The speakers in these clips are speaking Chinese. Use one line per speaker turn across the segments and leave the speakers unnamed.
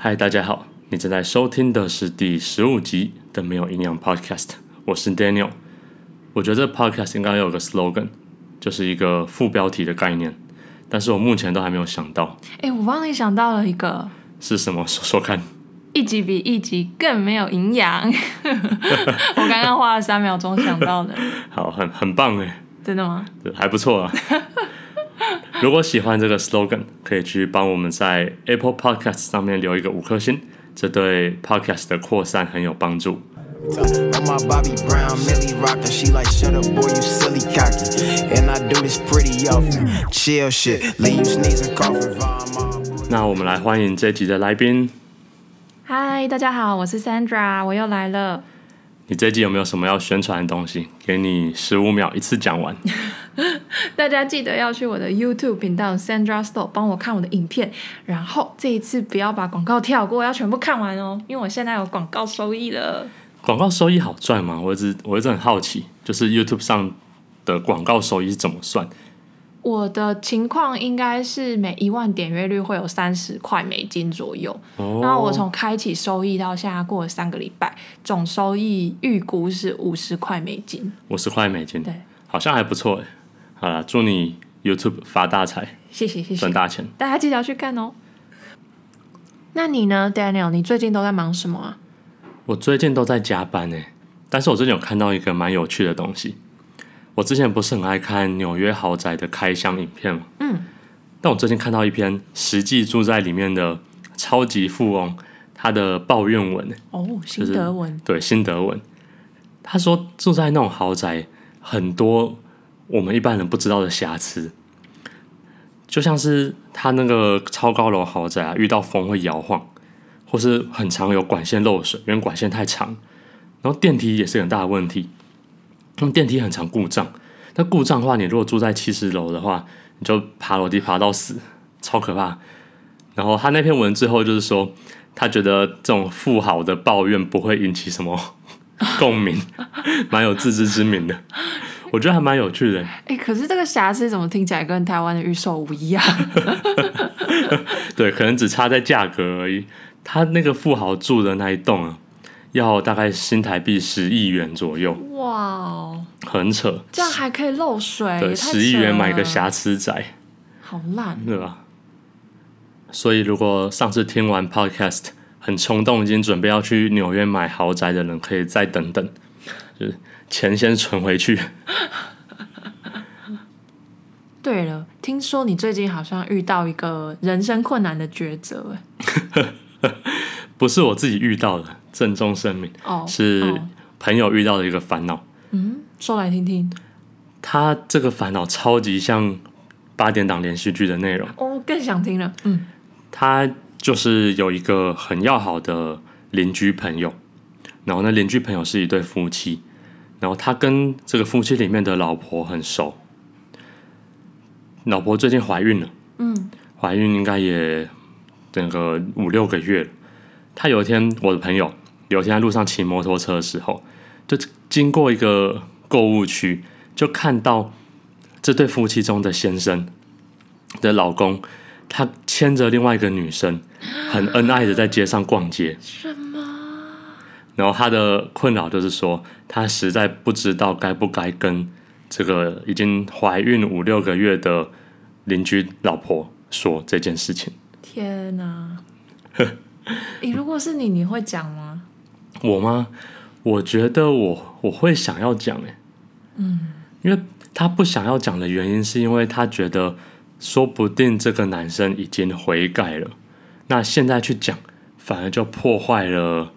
嗨，大家好，你正在收听的是第十五集的没有营养 Podcast，我是 Daniel。我觉得这 Podcast 应该有个 slogan，就是一个副标题的概念，但是我目前都还没有想到。
哎，我帮你想到了一个，
是什么？说说看。
一集比一集更没有营养。我刚刚花了三秒钟想到的。
好，很很棒哎。
真的吗？
对，还不错啊。如果喜欢这个 slogan，可以去帮我们在 Apple Podcast 上面留一个五颗星，这对 Podcast 的扩散很有帮助。那我们来欢迎这集的来宾。
嗨，大家好，我是 Sandra，我又来了。
你这集有没有什么要宣传的东西？给你十五秒，一次讲完。
大家记得要去我的 YouTube 频道 Sandra Store 帮我看我的影片，然后这一次不要把广告跳过，要全部看完哦，因为我现在有广告收益了。
广告收益好赚吗？我一直我一直很好奇，就是 YouTube 上的广告收益是怎么算？
我的情况应该是每一万点阅率会有三十块美金左右。哦。然后我从开启收益到现在过了三个礼拜，总收益预估是五十块美金。
五十块美金，
对，
好像还不错哎。好了，祝你 YouTube 发大财，
谢谢谢谢，
赚大钱。
大家记得要去看哦。那你呢，Daniel？你最近都在忙什么啊？
我最近都在加班哎，但是我最近有看到一个蛮有趣的东西。我之前不是很爱看纽约豪宅的开箱影片吗？
嗯，
但我最近看到一篇实际住在里面的超级富翁他的抱怨文
哦，心得文，
就是，对，心得文。他说住在那种豪宅很多我们一般人不知道的瑕疵，就像是他那个超高楼豪宅啊，遇到风会摇晃，或是很常有管线漏水，因为管线太长，然后电梯也是很大的问题。用电梯很常故障，那故障的话，你如果住在七十楼的话，你就爬楼梯爬到死，超可怕。然后他那篇文最后就是说，他觉得这种富豪的抱怨不会引起什么 共鸣，蛮有自知之明的。我觉得还蛮有趣的。哎、
欸，可是这个瑕疵怎么听起来跟台湾的预售屋一样？
对，可能只差在价格而已。他那个富豪住的那一栋啊。要大概新台币十亿元左右，
哇，
很扯，
这样还可以漏水，
对，十亿元买个瑕疵宅，
好烂，
对吧？所以如果上次听完 Podcast 很冲动，已经准备要去纽约买豪宅的人，可以再等等，就是钱先存回去。
对了，听说你最近好像遇到一个人生困难的抉择，
不是我自己遇到的。郑重声明，oh, 是朋友遇到的一个烦恼。
嗯，说来听听。
他这个烦恼超级像八点档连续剧的内容。
哦，oh, 更想听了。嗯，
他就是有一个很要好的邻居朋友，然后那邻居朋友是一对夫妻，然后他跟这个夫妻里面的老婆很熟。老婆最近怀孕了，
嗯，
怀孕应该也整个五六个月了。他有一天，我的朋友。有天在路上骑摩托车的时候，就经过一个购物区，就看到这对夫妻中的先生的老公，他牵着另外一个女生，很恩爱的在街上逛街。
什么？
然后他的困扰就是说，他实在不知道该不该跟这个已经怀孕五六个月的邻居老婆说这件事情。
天哪！你如果是你，你会讲吗？
我吗？我觉得我我会想要讲诶，
嗯，
因为他不想要讲的原因，是因为他觉得说不定这个男生已经悔改了，那现在去讲，反而就破坏了，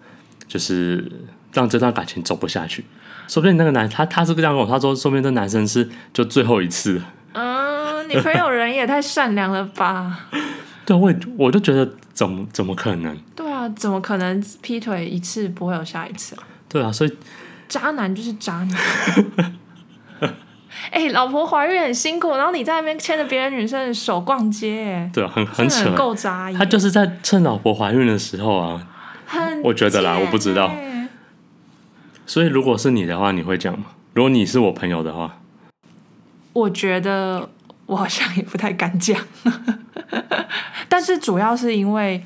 就是让这段感情走不下去。说不定那个男他他是这样跟我，他说说不定这男生是就最后一次。
嗯，你朋友人也太善良了吧？
对，我我就觉得怎么怎么可能？
怎么可能劈腿一次不会有下一次啊？
对啊，所以
渣男就是渣男。哎、欸，老婆怀孕很辛苦，然后你在那边牵着别人女生的手逛街，
对啊，很很扯，
够渣。
他就是在趁老婆怀孕的时候啊，
很
我觉得啦，我不知道。所以如果是你的话，你会讲吗？如果你是我朋友的话，
我觉得我好像也不太敢讲，但是主要是因为。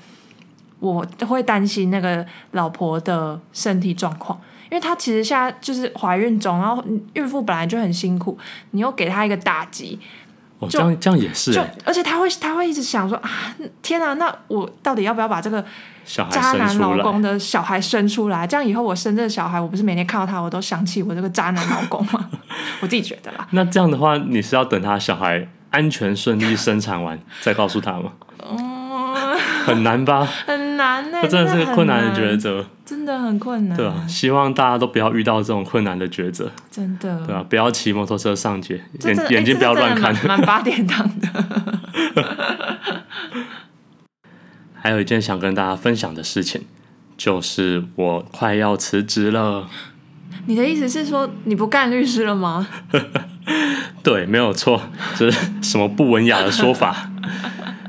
我会担心那个老婆的身体状况，因为她其实现在就是怀孕中，然后孕妇本来就很辛苦，你又给她一个打击，
哦，这样这样也是，
就而且她会她会一直想说啊，天啊，那我到底要不要把这个渣男老公的小孩生出来？这样以后我生这个小孩，我不是每天看到他，我都想起我这个渣男老公吗？我自己觉得啦。
那这样的话，你是要等他小孩安全顺利生产完再告诉他吗？
嗯，
很难吧？
很难呢、
真的是个困难的抉择，
真的很困难。
对啊，希望大家都不要遇到这种困难的抉择。
真的，
对啊，不要骑摩托车上街，眼眼睛不要乱看。
蛮八点档的。
还有一件想跟大家分享的事情，就是我快要辞职了。
你的意思是说你不干律师了吗？
对，没有错，这是什么不文雅的说法？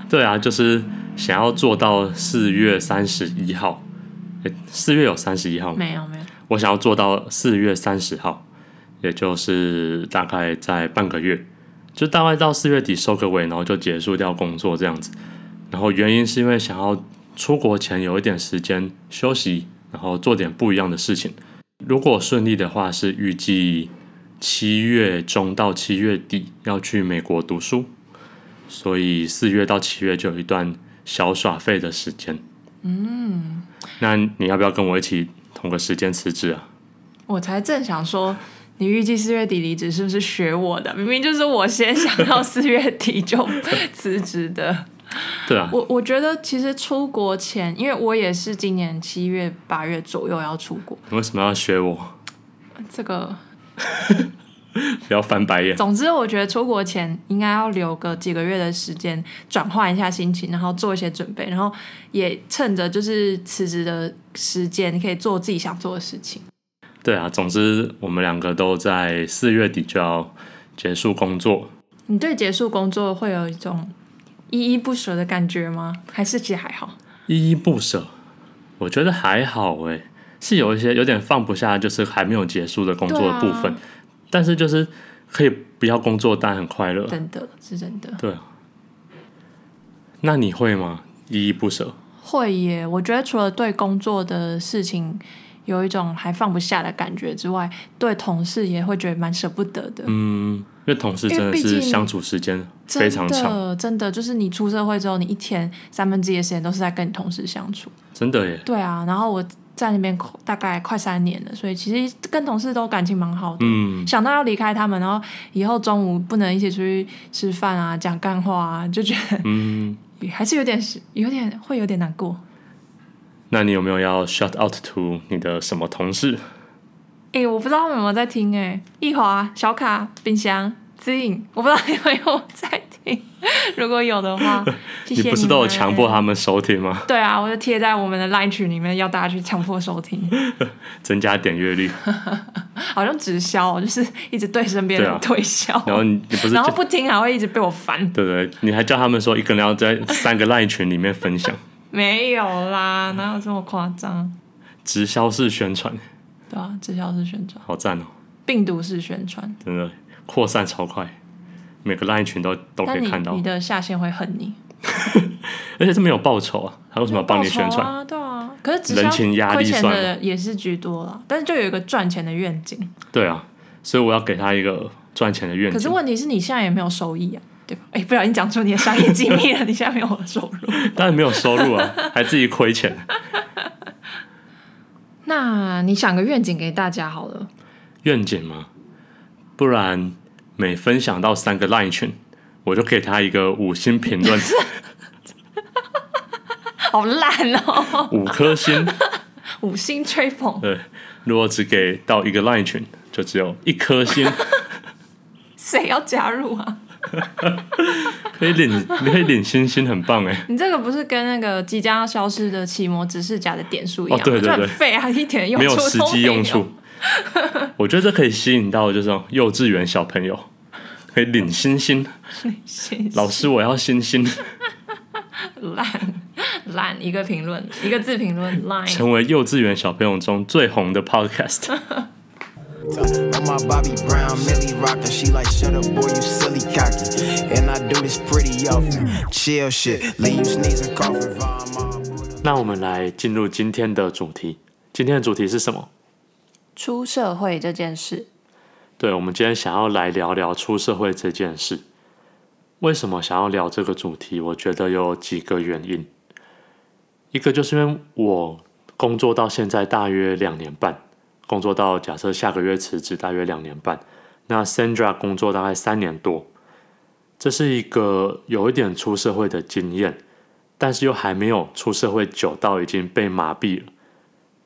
对啊，就是想要做到四月三十一号。诶，四月有三十一号吗？
没有，没有。我
想要做到四月三十号，也就是大概在半个月，就大概到四月底收个尾，然后就结束掉工作这样子。然后原因是因为想要出国前有一点时间休息，然后做点不一样的事情。如果顺利的话，是预计七月中到七月底要去美国读书，所以四月到七月就有一段小耍费的时间。
嗯，
那你要不要跟我一起同个时间辞职啊？
我才正想说，你预计四月底离职是不是学我的？明明就是我先想到四月底就辞职的。
对啊，
我我觉得其实出国前，因为我也是今年七月八月左右要出国。
你为什么要学我？
这个
不要翻白眼。
总之，我觉得出国前应该要留个几个月的时间，转换一下心情，然后做一些准备，然后也趁着就是辞职的时间，你可以做自己想做的事情。
对啊，总之我们两个都在四月底就要结束工作。
你对结束工作会有一种？依依不舍的感觉吗？还是其实还好？
依依不舍，我觉得还好诶，是有一些有点放不下，就是还没有结束的工作的部分。啊、但是就是可以不要工作，但很快乐。
真的是真的。
对。那你会吗？依依不舍？
会耶。我觉得除了对工作的事情有一种还放不下的感觉之外，对同事也会觉得蛮舍不得的。
嗯。因为同事真的是相处时间非常长，真
的，真的就是你出社会之后，你一天三分之一的时间都是在跟你同事相处。
真的耶。
对啊，然后我在那边大概快三年了，所以其实跟同事都感情蛮好的。嗯。想到要离开他们，然后以后中午不能一起出去吃饭啊，讲干话啊，就觉得嗯，还是有点有点会有点难过。
那你有没有要 shout out to 你的什么同事？
哎、欸，我不知道他们有没有在听哎、欸，易华、小卡、冰箱、姿颖，我不知道有没有在听。如果有的话，你，
你不是都有强迫他们收听吗？
对啊，我就贴在我们的 LINE 群里面，要大家去强迫收听，
增加点阅率。
好像直销，就是一直对身边人推销、啊。
然后你不是，
然后不听还会一直被我烦。
对，对对，你还叫他们说一个人要在三个 LINE 群里面分享。
没有啦，哪有这么夸张？
直销式宣传。
对啊，直销式宣传，
好赞哦！
病毒式宣传，
真的扩散超快，每个 LINE 群都都可以看到。
你，你的下线会恨你，
而且这没有报酬啊，他为什么要帮你宣传？
啊，对啊，可是直销亏钱的也是居多了，但是就有一个赚钱的愿景。
对啊，所以我要给他一个赚钱的愿景。
可是问题是你现在也没有收益啊，对吧？哎，不小心讲出你的商业机密了，你现在没有收入，
当然没有收入啊，还自己亏钱。
那你想个愿景给大家好了。
愿景吗？不然每分享到三个 line 群，我就给他一个五星评论。
好烂哦！
五颗星，
五星吹捧。
对，如果只给到一个 line 群，就只有一颗星。
谁要加入啊？
可以领，你可以领星星，很棒哎！
你这个不是跟那个即将要消失的奇摩指示甲的点数一样？
哦，对对对，
废啊，一点用处
没有，实际用处。我觉得这可以吸引到就是幼稚园小朋友，可以领星星。星 星老师，我要星星。
烂烂一个评论，一个字评论烂。
成为幼稚园小朋友中最红的 Podcast。那我们来进入今天的主题。今天的主题是什么？
出社会这件事。
对，我们今天想要来聊聊出社会这件事。为什么想要聊这个主题？我觉得有几个原因。一个就是因为我工作到现在大约两年半，工作到假设下个月辞职，大约两年半。那 Sandra 工作大概三年多，这是一个有一点出社会的经验，但是又还没有出社会久到已经被麻痹了。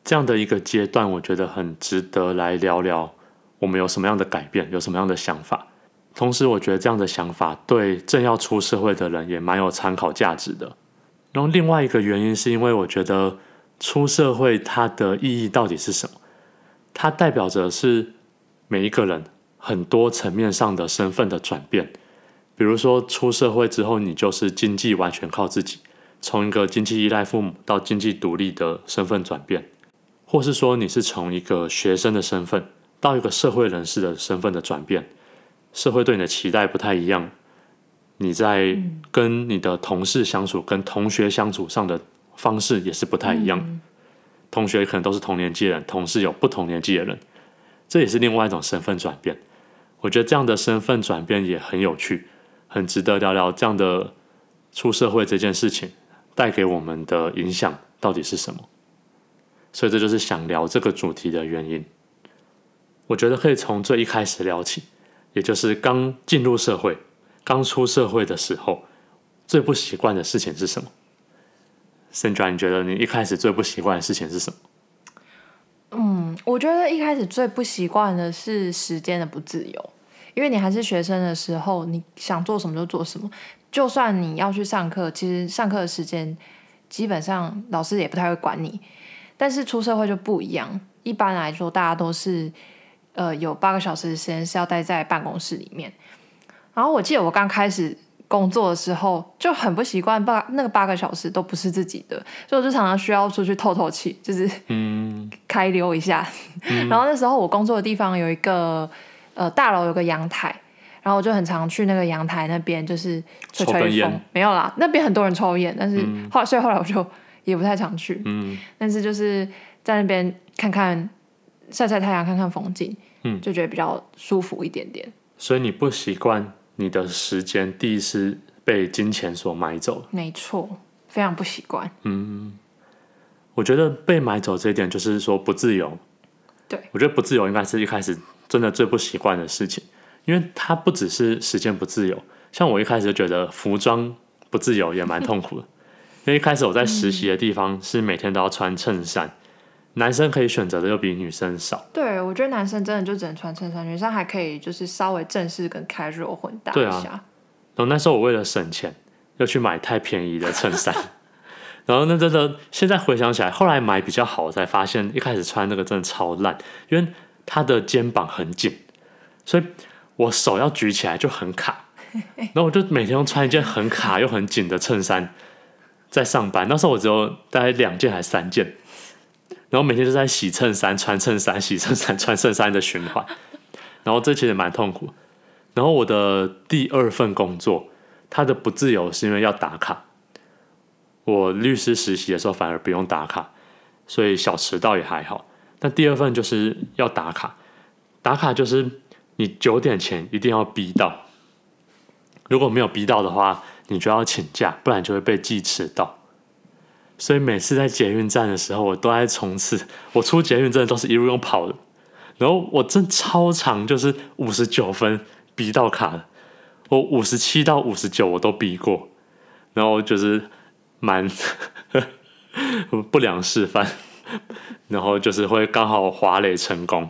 这样的一个阶段，我觉得很值得来聊聊，我们有什么样的改变，有什么样的想法。同时，我觉得这样的想法对正要出社会的人也蛮有参考价值的。然后，另外一个原因是因为我觉得出社会它的意义到底是什么？它代表着是每一个人很多层面上的身份的转变。比如说，出社会之后，你就是经济完全靠自己，从一个经济依赖父母到经济独立的身份转变，或是说你是从一个学生的身份到一个社会人士的身份的转变。社会对你的期待不太一样，你在跟你的同事相处、跟同学相处上的方式也是不太一样。同学可能都是同年纪的人，同事有不同年纪的人，这也是另外一种身份转变。我觉得这样的身份转变也很有趣，很值得聊聊这样的出社会这件事情带给我们的影响到底是什么。所以这就是想聊这个主题的原因。我觉得可以从最一开始聊起。也就是刚进入社会、刚出社会的时候，最不习惯的事情是什么？Sandra，你觉得你一开始最不习惯的事情是什么？
嗯，我觉得一开始最不习惯的是时间的不自由，因为你还是学生的时候，你想做什么就做什么，就算你要去上课，其实上课的时间基本上老师也不太会管你。但是出社会就不一样，一般来说大家都是。呃，有八个小时的时间是要待在办公室里面。然后我记得我刚开始工作的时候就很不习惯，八那个八个小时都不是自己的，所以我就常常需要出去透透气，就是嗯，开溜一下。嗯、然后那时候我工作的地方有一个呃大楼，有个阳台，然后我就很常去那个阳台那边，就是吹吹风。没有啦，那边很多人抽烟，但是后来、嗯、所以后来我就也不太常去。嗯，但是就是在那边看看。晒晒太阳，看看风景，嗯，就觉得比较舒服一点点。
所以你不习惯你的时间第一次被金钱所买走？
没错，非常不习惯。
嗯，我觉得被买走这一点就是说不自由。
对，
我觉得不自由应该是一开始真的最不习惯的事情，因为它不只是时间不自由，像我一开始就觉得服装不自由也蛮痛苦的，因为一开始我在实习的地方是每天都要穿衬衫。男生可以选择的又比女生少。
对，我觉得男生真的就只能穿衬衫，女生还可以就是稍微正式跟 casual 混搭一下。
然后那时候我为了省钱，又去买太便宜的衬衫。然后那真的现在回想起来，后来买比较好，才发现一开始穿那个真的超烂，因为他的肩膀很紧，所以我手要举起来就很卡。然后我就每天都穿一件很卡又很紧的衬衫在上班。那时候我只有大概两件还是三件。然后每天都在洗衬衫、穿衬衫、洗衬衫、穿衬衫的循环，然后这其实蛮痛苦。然后我的第二份工作，它的不自由是因为要打卡。我律师实习的时候反而不用打卡，所以小迟到也还好。但第二份就是要打卡，打卡就是你九点前一定要逼到，如果没有逼到的话，你就要请假，不然就会被记迟到。所以每次在捷运站的时候，我都在冲刺。我出捷运真的都是一路用跑的，然后我真超长，就是五十九分逼到卡了。我五十七到五十九我都逼过，然后就是蛮 不良示范，然后就是会刚好滑垒成功。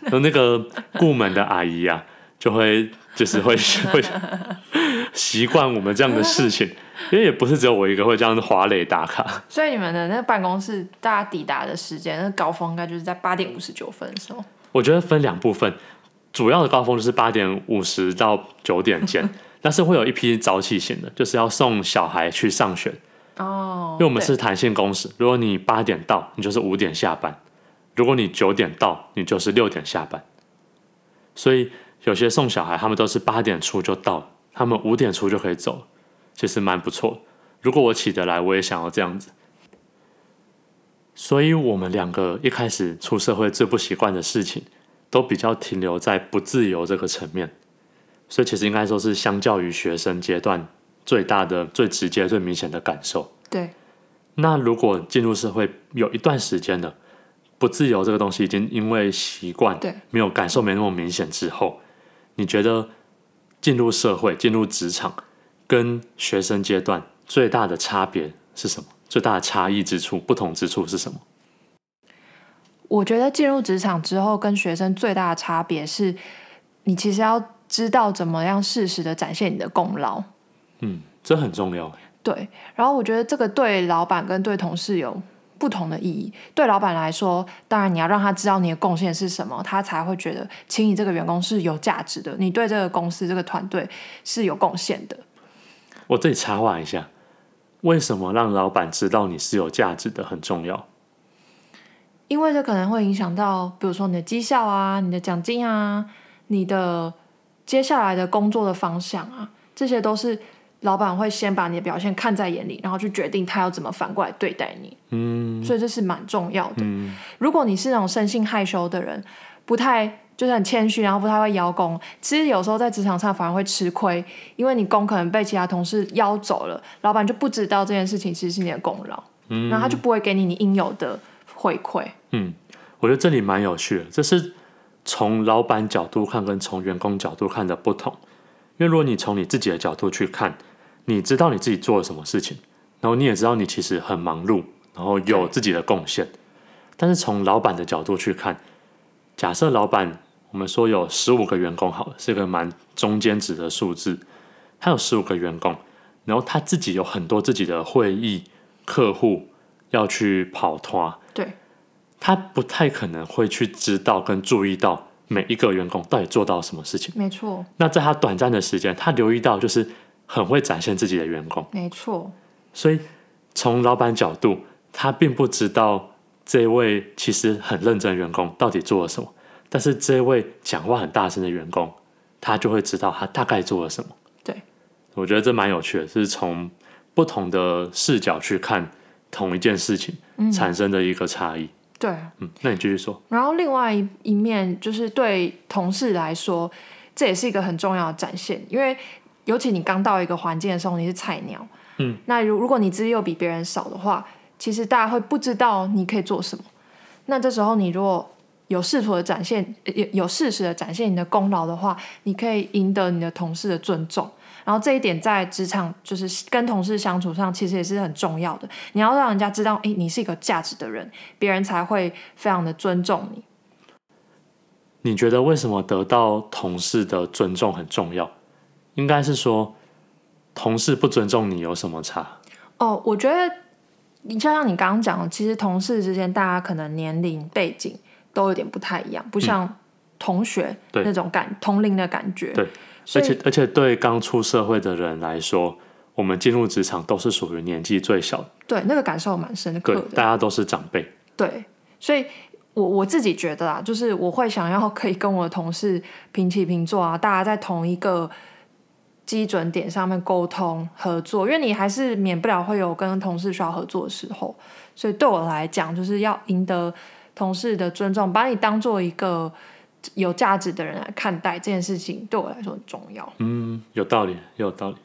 然后那个顾门的阿姨啊，就会就是会会 习惯我们这样的事情。因为也不是只有我一个会这样子滑垒打卡，
所以你们的那个办公室大家抵达的时间，那高峰应该就是在八点五十九分的时候。
我觉得分两部分，主要的高峰就是八点五十到九点间，但是会有一批早起型的，就是要送小孩去上学哦。因为我们是弹性工时，如果你八点到，你就是五点下班；如果你九点到，你就是六点下班。所以有些送小孩，他们都是八点出就到，他们五点出就可以走。其实蛮不错，如果我起得来，我也想要这样子。所以我们两个一开始出社会最不习惯的事情，都比较停留在不自由这个层面。所以其实应该说是相较于学生阶段最大的、最直接、最明显的感受。
对。
那如果进入社会有一段时间了，不自由这个东西已经因为习惯，
对，
没有感受没那么明显之后，你觉得进入社会、进入职场跟学生阶段最大的差别是什么？最大的差异之处、不同之处是什么？
我觉得进入职场之后跟学生最大的差别是，你其实要知道怎么样适时的展现你的功劳。
嗯，这很重要。
对，然后我觉得这个对老板跟对同事有不同的意义。对老板来说，当然你要让他知道你的贡献是什么，他才会觉得请你这个员工是有价值的，你对这个公司、这个团队是有贡献的。
我这里插话一下，为什么让老板知道你是有价值的很重要？
因为这可能会影响到，比如说你的绩效啊、你的奖金啊、你的接下来的工作的方向啊，这些都是。老板会先把你的表现看在眼里，然后去决定他要怎么反过来对待你。
嗯，
所以这是蛮重要的。
嗯，
如果你是那种生性害羞的人，不太就是很谦虚，然后不太会邀功，其实有时候在职场上反而会吃亏，因为你功可能被其他同事邀走了，老板就不知道这件事情其实是你的功劳，嗯，然后他就不会给你你应有的回馈。
嗯，我觉得这里蛮有趣的，这是从老板角度看跟从员工角度看的不同，因为如果你从你自己的角度去看。你知道你自己做了什么事情，然后你也知道你其实很忙碌，然后有自己的贡献。但是从老板的角度去看，假设老板我们说有十五个员工好了，是一个蛮中间值的数字。他有十五个员工，然后他自己有很多自己的会议、客户要去跑团。
对，
他不太可能会去知道跟注意到每一个员工到底做到什么事情。
没错。那
在他短暂的时间，他留意到就是。很会展现自己的员工，
没错。
所以从老板角度，他并不知道这位其实很认真的员工到底做了什么，但是这位讲话很大声的员工，他就会知道他大概做了什么。
对，
我觉得这蛮有趣的，是从不同的视角去看同一件事情产生的一个差异。
对，
嗯，那你继续说。
然后另外一一面就是对同事来说，这也是一个很重要的展现，因为。尤其你刚到一个环境的时候，你是菜鸟，
嗯，
那如如果你资历又比别人少的话，其实大家会不知道你可以做什么。那这时候你如果有试图的展现，有有事实的展现你的功劳的话，你可以赢得你的同事的尊重。然后这一点在职场就是跟同事相处上，其实也是很重要的。你要让人家知道，哎，你是一个价值的人，别人才会非常的尊重你。
你觉得为什么得到同事的尊重很重要？应该是说，同事不尊重你有什么差？
哦，我觉得你就像你刚刚讲的，其实同事之间大家可能年龄背景都有点不太一样，不像同学那种感、嗯、同龄的感觉。对，
而且而且对刚出社会的人来说，我们进入职场都是属于年纪最小的。
对，那个感受蛮深刻的。
大家都是长辈。
对，所以我我自己觉得啊，就是我会想要可以跟我的同事平起平坐啊，大家在同一个。基准点上面沟通合作，因为你还是免不了会有跟同事需要合作的时候，所以对我来讲，就是要赢得同事的尊重，把你当做一个有价值的人来看待这件事情，对我来说很重要。
嗯，有道理，有道理。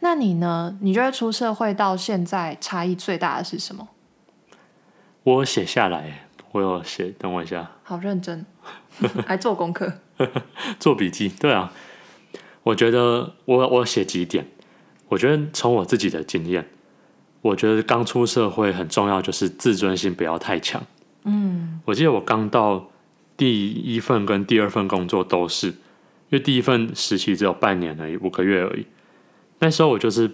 那你呢？你觉得出社会到现在差异最大的是什么？
我写下来，我有写，等我一下。
好认真，还做功课，
做笔记，对啊。我觉得我我写几点，我觉得从我自己的经验，我觉得刚出社会很重要，就是自尊心不要太强。
嗯，
我记得我刚到第一份跟第二份工作都是，因为第一份实习只有半年而已，五个月而已。那时候我就是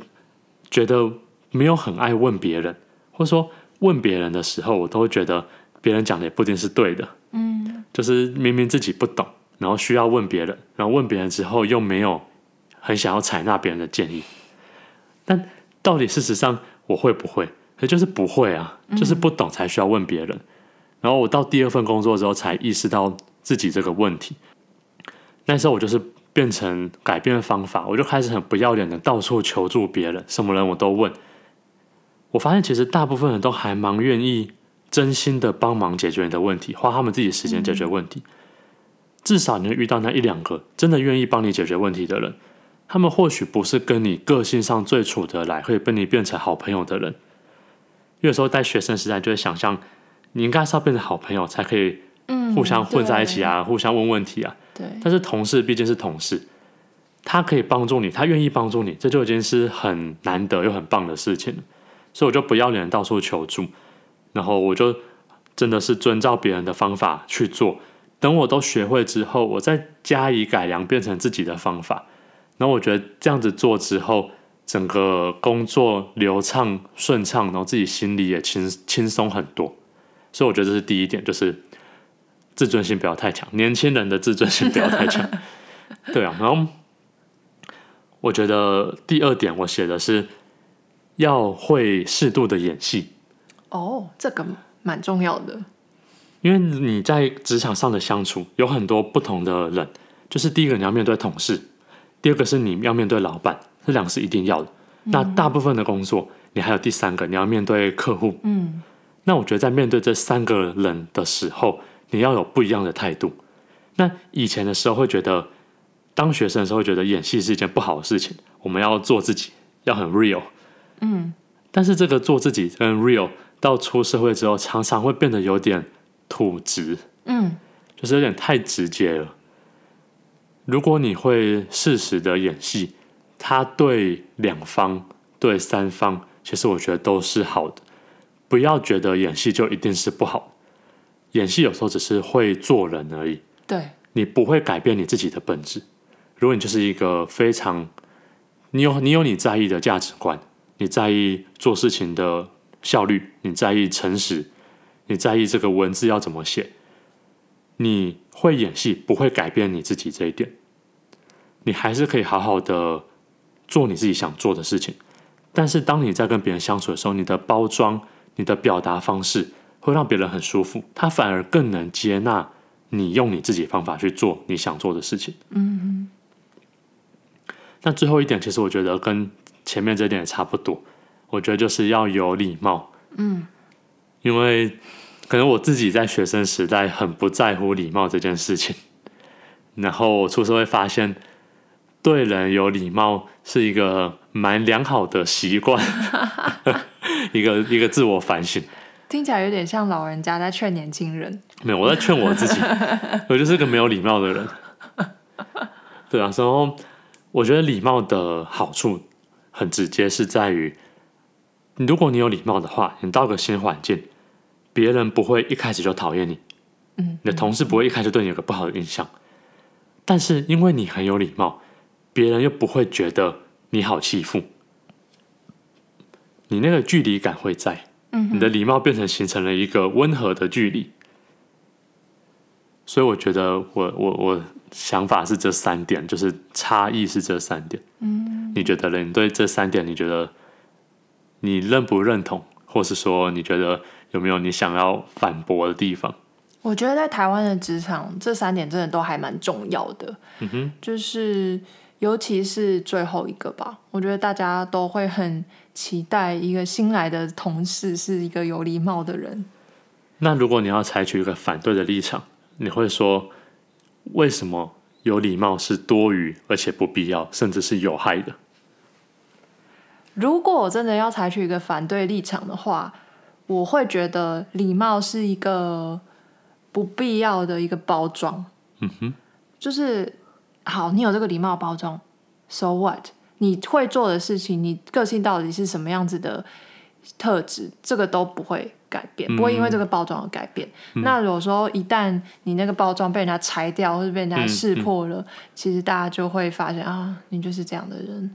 觉得没有很爱问别人，或者说问别人的时候，我都会觉得别人讲的也不一定是对的。
嗯，
就是明明自己不懂。然后需要问别人，然后问别人之后又没有很想要采纳别人的建议，但到底事实上我会不会？可就是不会啊，就是不懂才需要问别人。嗯。然后我到第二份工作之后才意识到自己这个问题，那时候我就是变成改变方法，我就开始很不要脸的到处求助别人，什么人我都问。我发现其实大部分人都还蛮愿意真心的帮忙解决你的问题，花他们自己时间解决问题。嗯、至少你会遇到那一两个真的愿意帮你解决问题的人，他们或许不是跟你个性上最处得来，可以跟你变成好朋友的人。有时候在学生时代就会想象，你应该是要变成好朋友才可以，互相混在一起啊，互相问问题啊。
对。
但是同事毕竟是同事，他可以帮助你，他愿意帮助你，这就已经是很难得又很棒的事情。所以我就不要脸到处求助，然后我就真的是遵照别人的方法去做。等我都学会之后，我再加以改良，变成自己的方法。然后我觉得这样子做之后，整个工作流畅顺畅，然后自己心里也轻轻松很多。所以我觉得这是第一点，就是自尊心不要太强。年轻人的自尊心不要太强。对啊，然后我觉得第二点我写的是。要会适度的演戏
哦，这个蛮重要的。
因为你在职场上的相处有很多不同的人，就是第一个你要面对同事，第二个是你要面对老板，这两个是一定要的。嗯。那大部分的工作，你还有第三个，你要面对客户。嗯，那我觉得在面对这三个人的时候，你要有不一样的态度。那以前的时候会觉得，当学生的时候会觉得演戏是一件不好的事情，我们要做自己，要很 real。嗯，但是这个做自己跟 real 到出社会之后，常常会变得有点土直，嗯，就是有点太直接了。如果你会适时的演戏，他对两方、对三方，其实我觉得都是好的。不要觉得演戏就一定是不好，演戏有时候只是会做人而已。
对，
你不会改变你自己的本质。如果你就是一个非常，你有你有你在意的价值观。你在意做事情的效率，你在意诚实，你在意这个文字要怎么写。你会演戏，不会改变你自己这一点。你还是可以好好的做你自己想做的事情。但是当你在跟别人相处的时候，你的包装、你的表达方式会让别人很舒服，他反而更能接纳你用你自己方法去做你想做的事情。嗯。那最后一点，其实我觉得跟前面这点也差不多，我觉得就是要有礼貌。嗯，因为可能我自己在学生时代很不在乎礼貌这件事情，然后我出社会发现，对人有礼貌是一个蛮良好的习惯，一个一个自我反省。
听起来有点像老人家在劝年轻人。
没有，我在劝我自己，我就是个没有礼貌的人。对啊，然后我觉得礼貌的好处。很直接，是在于，如果你有礼貌的话，你到个新环境，别人不会一开始就讨厌你，嗯，你的同事不会一开始对你有个不好的印象，但是因为你很有礼貌，别人又不会觉得你好欺负，你那个距离感会在，嗯，你的礼貌变成形成了一个温和的距离，所以我觉得我我我想法是这三点，就是差异是这三点，嗯。你觉得呢？你对这三点，你觉得你认不认同，或是说你觉得有没有你想要反驳的地方？
我觉得在台湾的职场，这三点真的都还蛮重要的。嗯哼，就是尤其是最后一个吧，我觉得大家都会很期待一个新来的同事是一个有礼貌的人。
那如果你要采取一个反对的立场，你会说为什么有礼貌是多余，而且不必要，甚至是有害的？
如果我真的要采取一个反对立场的话，我会觉得礼貌是一个不必要的一个包装。嗯哼，就是好，你有这个礼貌包装，so what？你会做的事情，你个性到底是什么样子的特质，这个都不会改变，不会因为这个包装而改变。嗯、那如果说一旦你那个包装被人家拆掉，或者被人家识破了，嗯嗯、其实大家就会发现啊，你就是这样的人。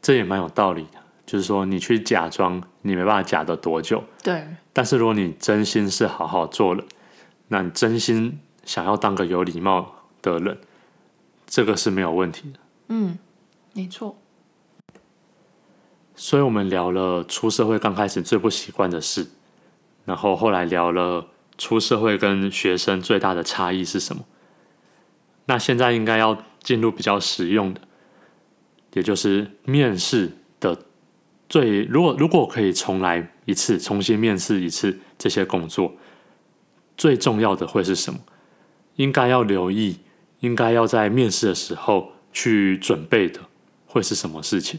这也蛮有道理的，就是说你去假装，你没办法假的多久。
对。
但是如果你真心是好好做了，那你真心想要当个有礼貌的人，这个是没有问题的。
嗯，没错。
所以我们聊了出社会刚开始最不习惯的事，然后后来聊了出社会跟学生最大的差异是什么。那现在应该要进入比较实用的。也就是面试的最如果如果可以重来一次，重新面试一次这些工作，最重要的会是什么？应该要留意，应该要在面试的时候去准备的会是什么事情？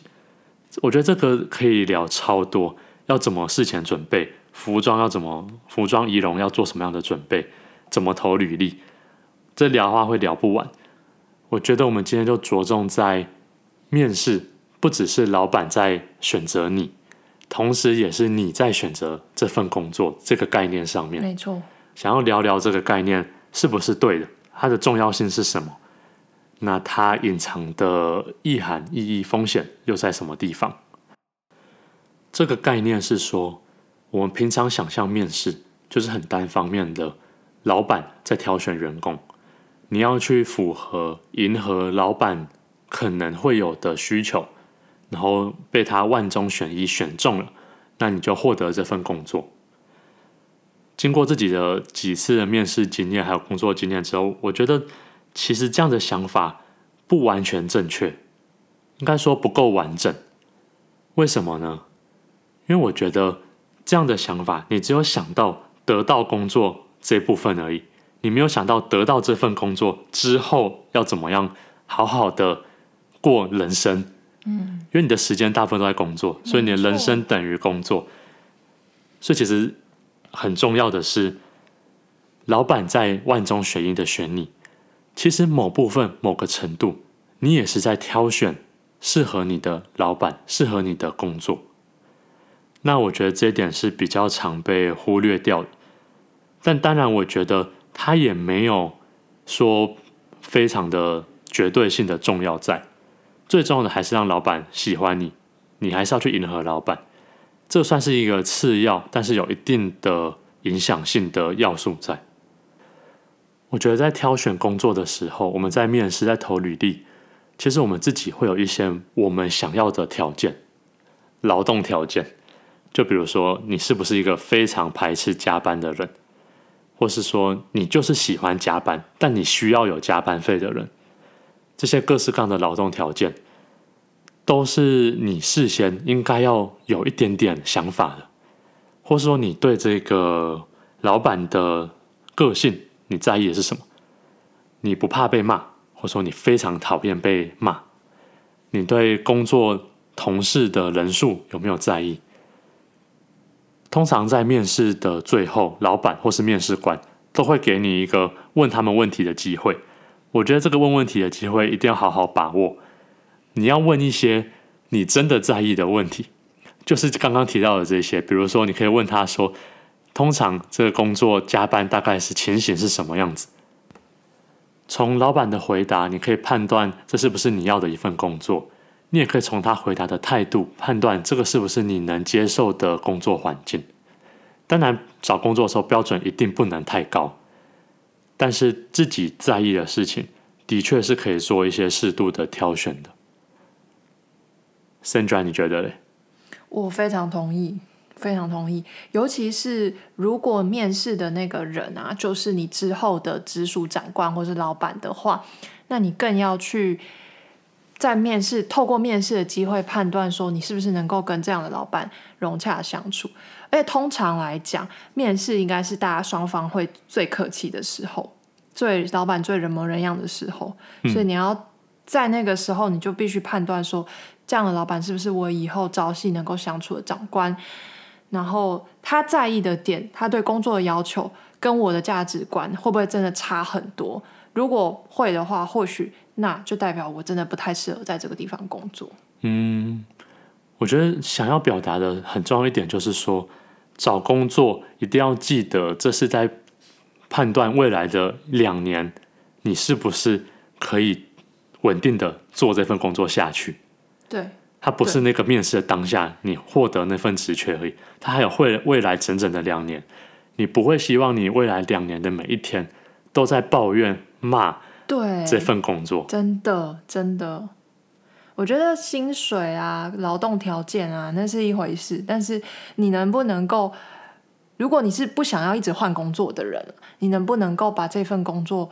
我觉得这个可以聊超多，要怎么事前准备，服装要怎么，服装仪容要做什么样的准备，怎么投履历，这聊的话会聊不完。我觉得我们今天就着重在面试，不只是老板在选择你，同时也是你在选择这份工作这个概念上面。
没错，
想要聊聊这个概念。是不是对的？它的重要性是什么？那它隐藏的意涵、意义、风险又在什么地方？这个概念是说，我们平常想象面试就是很单方面的，老板在挑选员工，你要去符合、迎合老板可能会有的需求，然后被他万中选一选中了，那你就获得这份工作。经过自己的几次的面试经验，还有工作经验之后，我觉得其实这样的想法不完全正确，应该说不够完整。为什么呢？因为我觉得这样的想法，你只有想到得到工作这部分而已，你没有想到得到这份工作之后要怎么样好好的过人生。嗯，因为你的时间大部分都在工作，所以你的人生等于工作。所以其实。很重要的是，老板在万中选一的选你，其实某部分、某个程度，你也是在挑选适合你的老板、适合你的工作。那我觉得这一点是比较常被忽略掉的。但当然，我觉得他也没有说非常的绝对性的重要在。最重要的还是让老板喜欢你，你还是要去迎合老板。这算是一个次要，但是有一定的影响性的要素在。我觉得在挑选工作的时候，我们在面试、在投履历，其实我们自己会有一些我们想要的条件，劳动条件。就比如说，你是不是一个非常排斥加班的人，或是说你就是喜欢加班，但你需要有加班费的人，这些各式各样的劳动条件。都是你事先应该要有一点点想法的，或是说你对这个老板的个性你在意的是什么？你不怕被骂，或者说你非常讨厌被骂？你对工作同事的人数有没有在意？通常在面试的最后，老板或是面试官都会给你一个问他们问题的机会。我觉得这个问问题的机会一定要好好把握。你要问一些你真的在意的问题，就是刚刚提到的这些。比如说，你可以问他说：“通常这个工作加班大概是情形是什么样子？”从老板的回答，你可以判断这是不是你要的一份工作。你也可以从他回答的态度判断这个是不是你能接受的工作环境。当然，找工作的时候标准一定不能太高，但是自己在意的事情，的确是可以做一些适度的挑选的。Sandra，你觉得嘞？
我非常同意，非常同意。尤其是如果面试的那个人啊，就是你之后的直属长官或是老板的话，那你更要去在面试，透过面试的机会判断说你是不是能够跟这样的老板融洽相处。而且通常来讲，面试应该是大家双方会最客气的时候，最老板最人模人样的时候，所以你要在那个时候，你就必须判断说。这样的老板是不是我以后朝夕能够相处的长官？然后他在意的点，他对工作的要求跟我的价值观会不会真的差很多？如果会的话，或许那就代表我真的不太适合在这个地方工作。
嗯，我觉得想要表达的很重要一点就是说，找工作一定要记得，这是在判断未来的两年，你是不是可以稳定的做这份工作下去。
对，
它不是那个面试的当下你获得那份职缺而已，它还有会未来整整的两年，你不会希望你未来两年的每一天都在抱怨骂对这份工作，
真的真的，我觉得薪水啊、劳动条件啊那是一回事，但是你能不能够，如果你是不想要一直换工作的人，你能不能够把这份工作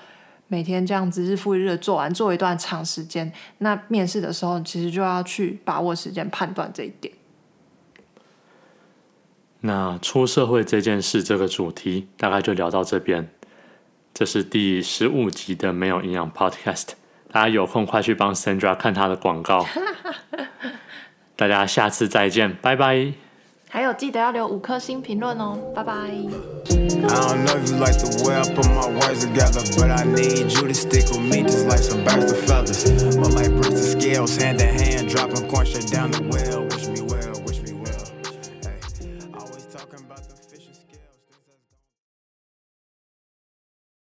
每天这样子日复一日的做完，做一段长时间，那面试的时候其实就要去把握时间判断这一点。
那出社会这件事这个主题大概就聊到这边。这是第十五集的没有营养 Podcast，大家有空快去帮 Sandra 看她的广告。大家下次再见，拜拜。
还有记得要留五颗星评论哦，拜拜。